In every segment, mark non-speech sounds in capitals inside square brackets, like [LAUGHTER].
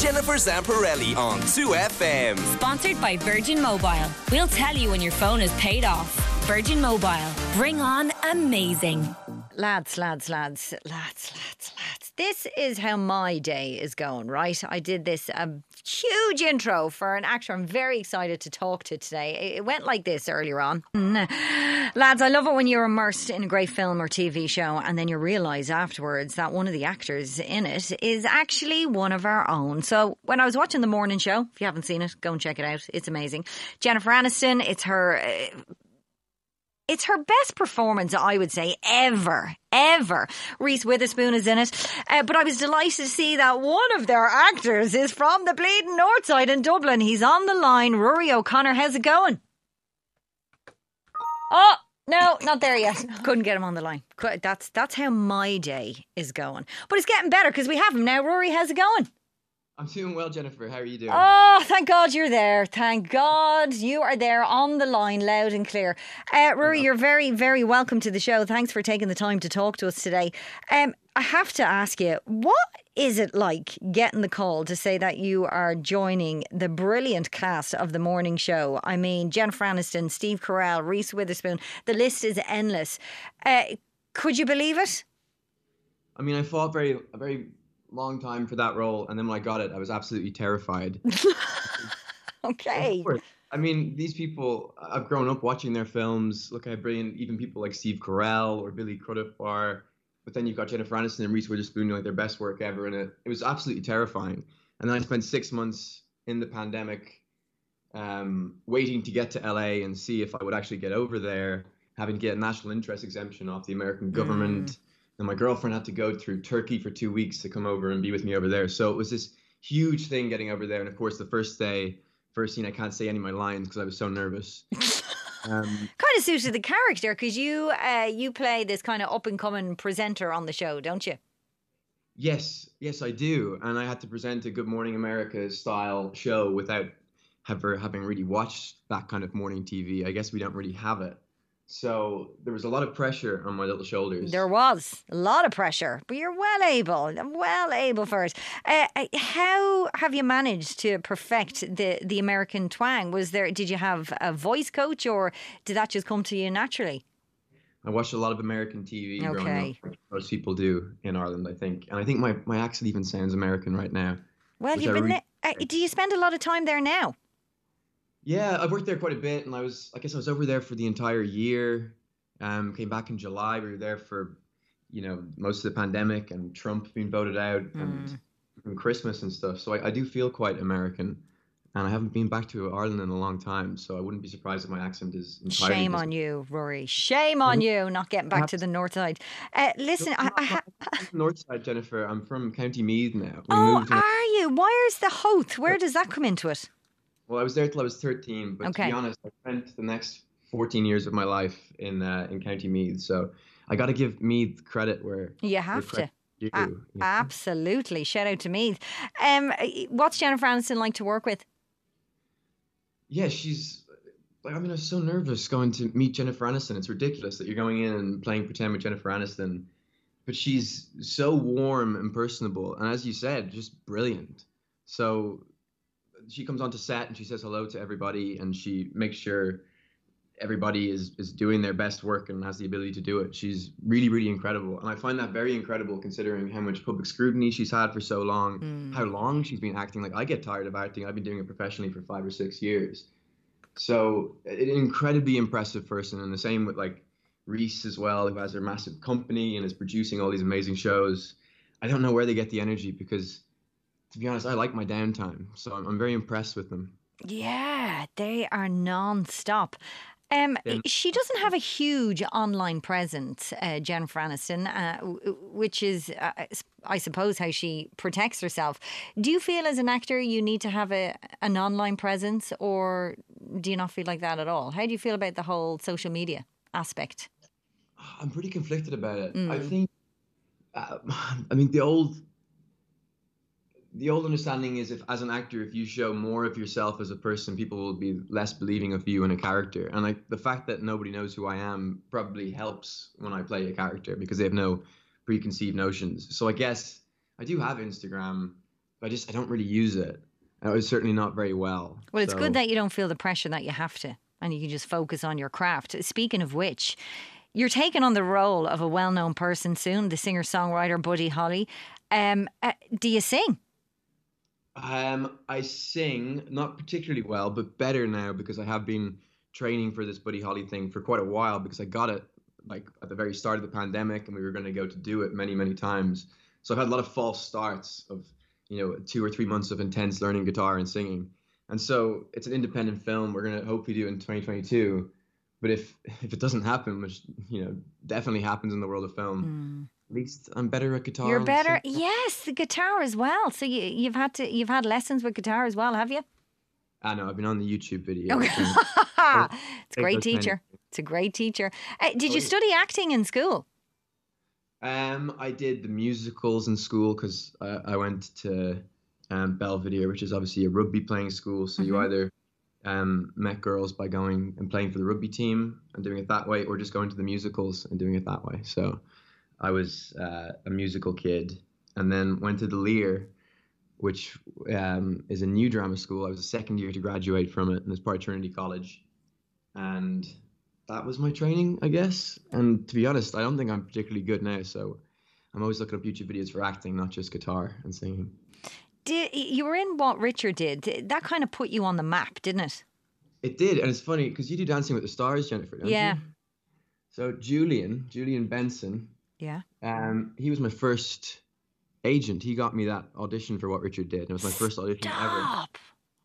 Jennifer Zamparelli on 2FM. Sponsored by Virgin Mobile. We'll tell you when your phone is paid off. Virgin Mobile. Bring on amazing. Lads, lads, lads, lads, lads, lads. This is how my day is going, right? I did this um, huge intro for an actor I'm very excited to talk to today. It went like this earlier on. [LAUGHS] Lads, I love it when you're immersed in a great film or TV show and then you realise afterwards that one of the actors in it is actually one of our own. So when I was watching the morning show, if you haven't seen it, go and check it out. It's amazing. Jennifer Aniston, it's her. Uh, it's her best performance, I would say, ever, ever. Reese Witherspoon is in it. Uh, but I was delighted to see that one of their actors is from the bleeding north side in Dublin. He's on the line. Rory O'Connor, how's it going? Oh, no, not there yet. [LAUGHS] Couldn't get him on the line. That's that's how my day is going. But it's getting better because we have him now. Rory, how's it going? I'm doing well, Jennifer. How are you doing? Oh, thank God you're there. Thank God you are there on the line, loud and clear. Uh, Rory, you're very, very welcome to the show. Thanks for taking the time to talk to us today. Um, I have to ask you, what is it like getting the call to say that you are joining the brilliant cast of the morning show? I mean, Jennifer Aniston, Steve Carell, Reese Witherspoon, the list is endless. Uh, could you believe it? I mean, I fought very, very long time for that role, and then when I got it, I was absolutely terrified. [LAUGHS] okay. I mean, these people, I've grown up watching their films. Look how brilliant even people like Steve Carell or Billy Crudup are. But then you've got Jennifer Aniston and Reese Witherspoon doing like their best work ever, and it, it was absolutely terrifying. And then I spent six months in the pandemic um, waiting to get to LA and see if I would actually get over there, having to get a national interest exemption off the American government. Mm and my girlfriend had to go through Turkey for two weeks to come over and be with me over there. So it was this huge thing getting over there. And of course, the first day, first scene, I can't say any of my lines because I was so nervous. [LAUGHS] Um, kind of suited the character because you uh, you play this kind of up and coming presenter on the show, don't you? Yes, yes, I do. And I had to present a Good Morning America style show without ever having really watched that kind of morning TV. I guess we don't really have it. So there was a lot of pressure on my little shoulders. There was a lot of pressure, but you're well able, well able for it. Uh, uh, how have you managed to perfect the the American twang? Was there? Did you have a voice coach, or did that just come to you naturally? I watched a lot of American TV okay. growing up, most people do in Ireland, I think, and I think my, my accent even sounds American right now. Well, you've been. Re- uh, do you spend a lot of time there now? Yeah, I've worked there quite a bit, and I was, I guess, I was over there for the entire year. Um, came back in July. We were there for, you know, most of the pandemic and Trump being voted out mm. and, and, Christmas and stuff. So I, I do feel quite American, and I haven't been back to Ireland in a long time. So I wouldn't be surprised if my accent is. Shame on you, Rory. Shame on you not getting back to the north side. Uh, listen, I, I ha- [LAUGHS] north side, Jennifer. I'm from County Meath now. We oh, are you? Where's the Howth? Where does that come into it? Well, I was there till I was 13, but okay. to be honest, I spent the next 14 years of my life in uh, in County Meath. So I got to give Meath credit where you have to. You, a- Absolutely. Shout out to Meath. Um, what's Jennifer Aniston like to work with? Yeah, she's like, I mean, I was so nervous going to meet Jennifer Aniston. It's ridiculous that you're going in and playing pretend with Jennifer Aniston, but she's so warm and personable, and as you said, just brilliant. So she comes onto set and she says hello to everybody and she makes sure everybody is is doing their best work and has the ability to do it. She's really really incredible, and I find that very incredible considering how much public scrutiny she's had for so long, mm. how long she's been acting. Like I get tired of acting. I've been doing it professionally for five or six years. So an incredibly impressive person, and the same with like Reese as well, who has her massive company and is producing all these amazing shows. I don't know where they get the energy because to be honest, I like my downtime, so I'm, I'm very impressed with them. Yeah, they are non-stop. Um, she doesn't have a huge online presence, uh, Jennifer Aniston, uh, which is, uh, I suppose, how she protects herself. Do you feel as an actor you need to have a an online presence, or do you not feel like that at all? How do you feel about the whole social media aspect? I'm pretty conflicted about it. Mm. I think, uh, [LAUGHS] I mean, the old the old understanding is if as an actor if you show more of yourself as a person people will be less believing of you in a character and like the fact that nobody knows who i am probably helps when i play a character because they have no preconceived notions so i guess i do have instagram but I just I don't really use it. And it was certainly not very well. Well, it's So- good that you don't feel the pressure that you have to, and you can just focus on your craft. Speaking of which, you're taking on the role of a well-known person soon, the singer-songwriter Buddy Holly. Um, uh, do you sing? Um, I sing not particularly well, but better now because I have been training for this Buddy Holly thing for quite a while because I got it like at the very start of the pandemic and we were going to go to do it many, many times. So I've had a lot of false starts of, you know, two or three months of intense learning guitar and singing. And so it's an independent film. We're going to hopefully do in 2022. But if [LAUGHS] if it doesn't happen, which you know definitely happens in the world of film, at least I'm better at guitar. You're better. Yes, the guitar as well. So you, you've had to you've had lessons with guitar as well, have you? I know. I've been on the YouTube video. [LAUGHS] Okay. it's a great teacher. It's a great teacher. Uh, did you study acting in school? Um, I did the musicals in school because I, I went to um, Belvedere, which is obviously a rugby playing school. So you Mhm. either um, met girls by going and playing for the rugby team and doing it that way, or just going to the musicals and doing it that way. So I was uh, a musical kid, and then went to the Lir, which um, is a new drama school. I was the second year to graduate from it, and it's part of Trinity College, and that was my training, I guess. And to be honest, I don't think I'm particularly good now. So I'm always looking up YouTube videos for acting, not just guitar and singing. Did you were in what Richard did? That kind of put you on the map, didn't it? It did, and it's funny because you do Dancing with the Stars, Jennifer. Don't Yeah. You? So Julian, Julian Benson, Yeah. um, he was my first agent. He got me that audition for what Richard did. and It was my first audition ever. Stop.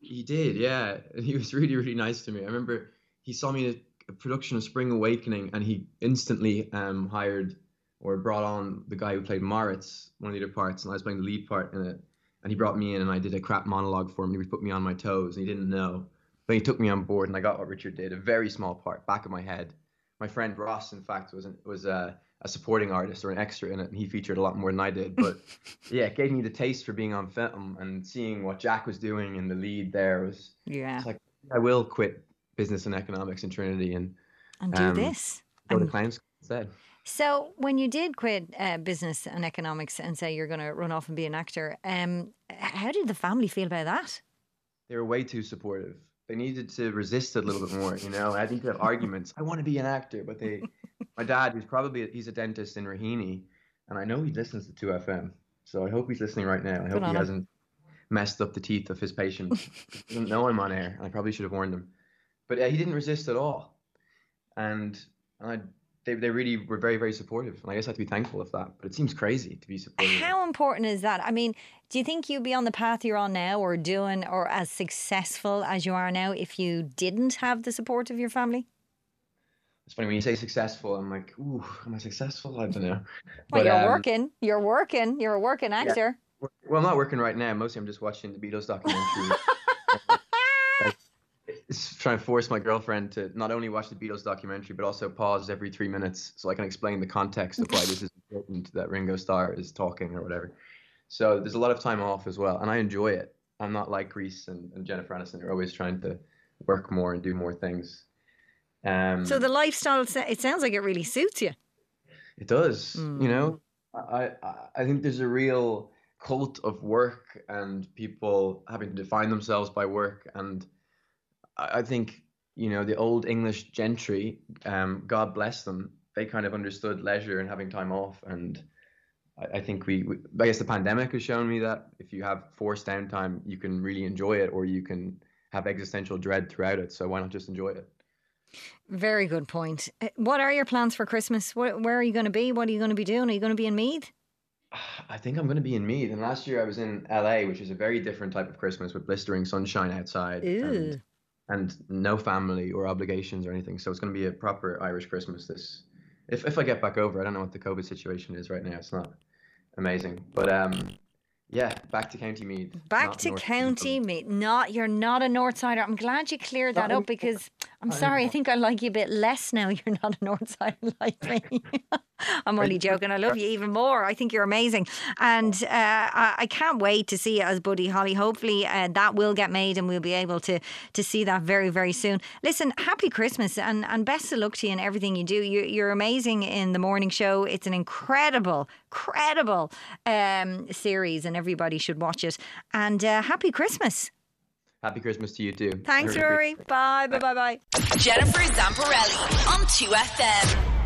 He did, yeah. And [LAUGHS] he was really, really nice to me. I remember he saw me in a, a production of Spring Awakening, and he instantly um, hired or brought on the guy who played Moritz, one of the other parts, and I was playing the lead part in it. And he brought me in, and I did a crap monologue for him. And he put me on my toes, and he didn't know. But he took me on board, and I got what Richard did, a very small part, back of my head. My friend Ross, in fact, was an, was a, a supporting artist or an extra in it, and he featured a lot more than I did. But [LAUGHS] yeah, it gave me the taste for being on film and seeing what Jack was doing in the lead there was Yeah. it's like I will quit business and economics in Trinity and And do um, this. go to And- clown school instead. So, when you did quit uh, business and economics and say you're going to run off and be an actor, um, how did the family feel about that? They were way too supportive. They needed to resist a little bit more, you know. I need to have arguments. I want to be an actor, but they, my dad, who's probably he's a dentist in Raheny, and I know he listens to 2FM, so I hope he's listening right now. I hope he him. hasn't messed up the teeth of his patient. [LAUGHS] he doesn't know I'm on air, and I probably should have warned him. But uh, he didn't resist at all, and I, they they really were very very supportive, and I guess I have to be thankful of that. But it seems crazy to be supportive. How important is that? I mean, do you think you'd be on the path you're on now or doing or as successful as you are now if you didn't have the support of your family? It's funny when you say successful. I'm like, ooh, am I successful? I don't know. [LAUGHS] Well, But, you're um, working. You're working. You're a working actor. Well, I'm not working right now. Mostly, I'm just watching the Beatles documentary. Like, [LAUGHS] [LAUGHS] it's trying to force my girlfriend to not only watch the Beatles documentary, but also pause every three minutes so I can explain the context of why this is important that Ringo Starr is talking or whatever. So there's a lot of time off as well, and I enjoy it. I'm not like Reese and, and Jennifer Aniston. They're always trying to work more and do more things. Um, So the lifestyle, it sounds like it really suits you. It does. Mm. You know, I, I I think there's a real cult of work and people having to define themselves by work, and I, I think you know the old English gentry, um, God bless them, they kind of understood leisure and having time off, and I, I think we, we, I guess the pandemic has shown me that if you have forced downtime, you can really enjoy it, or you can have existential dread throughout it. So why not just enjoy it? Very good point. Uh, What are your plans for Christmas? Where, where are you going to be? What are you going to be doing? Are you going to be in Meath? [SIGHS] I think I'm going to be in Meath. And last year I was in LA, which is a very different type of Christmas with blistering sunshine outside and, and no family or obligations or anything. So it's going to be a proper Irish Christmas. This, if if I get back over, I don't know what the COVID situation is right now. It's not amazing, but um, yeah, back to County Meath. Back to North County Meath. Not you're not a North Sider. I'm glad you cleared that No, up because I'm sorry, I think I like you a bit less now. [LAUGHS] You're not a North Side like me. [LAUGHS] I'm only joking. I love you even more. I think you're amazing. And uh, I, I can't wait to see you as Buddy Holly. Hopefully uh, that will get made and we'll be able to, to see that very, very soon. Listen, happy Christmas and, and best of luck to you in everything you do. You, you're amazing in the morning show. It's an incredible, credible um, series and everybody should watch it. And uh, happy Christmas. Happy Christmas to you too. Thanks, Rory. Bye, bye, bye, bye. Jennifer Zamparelli on 2FM.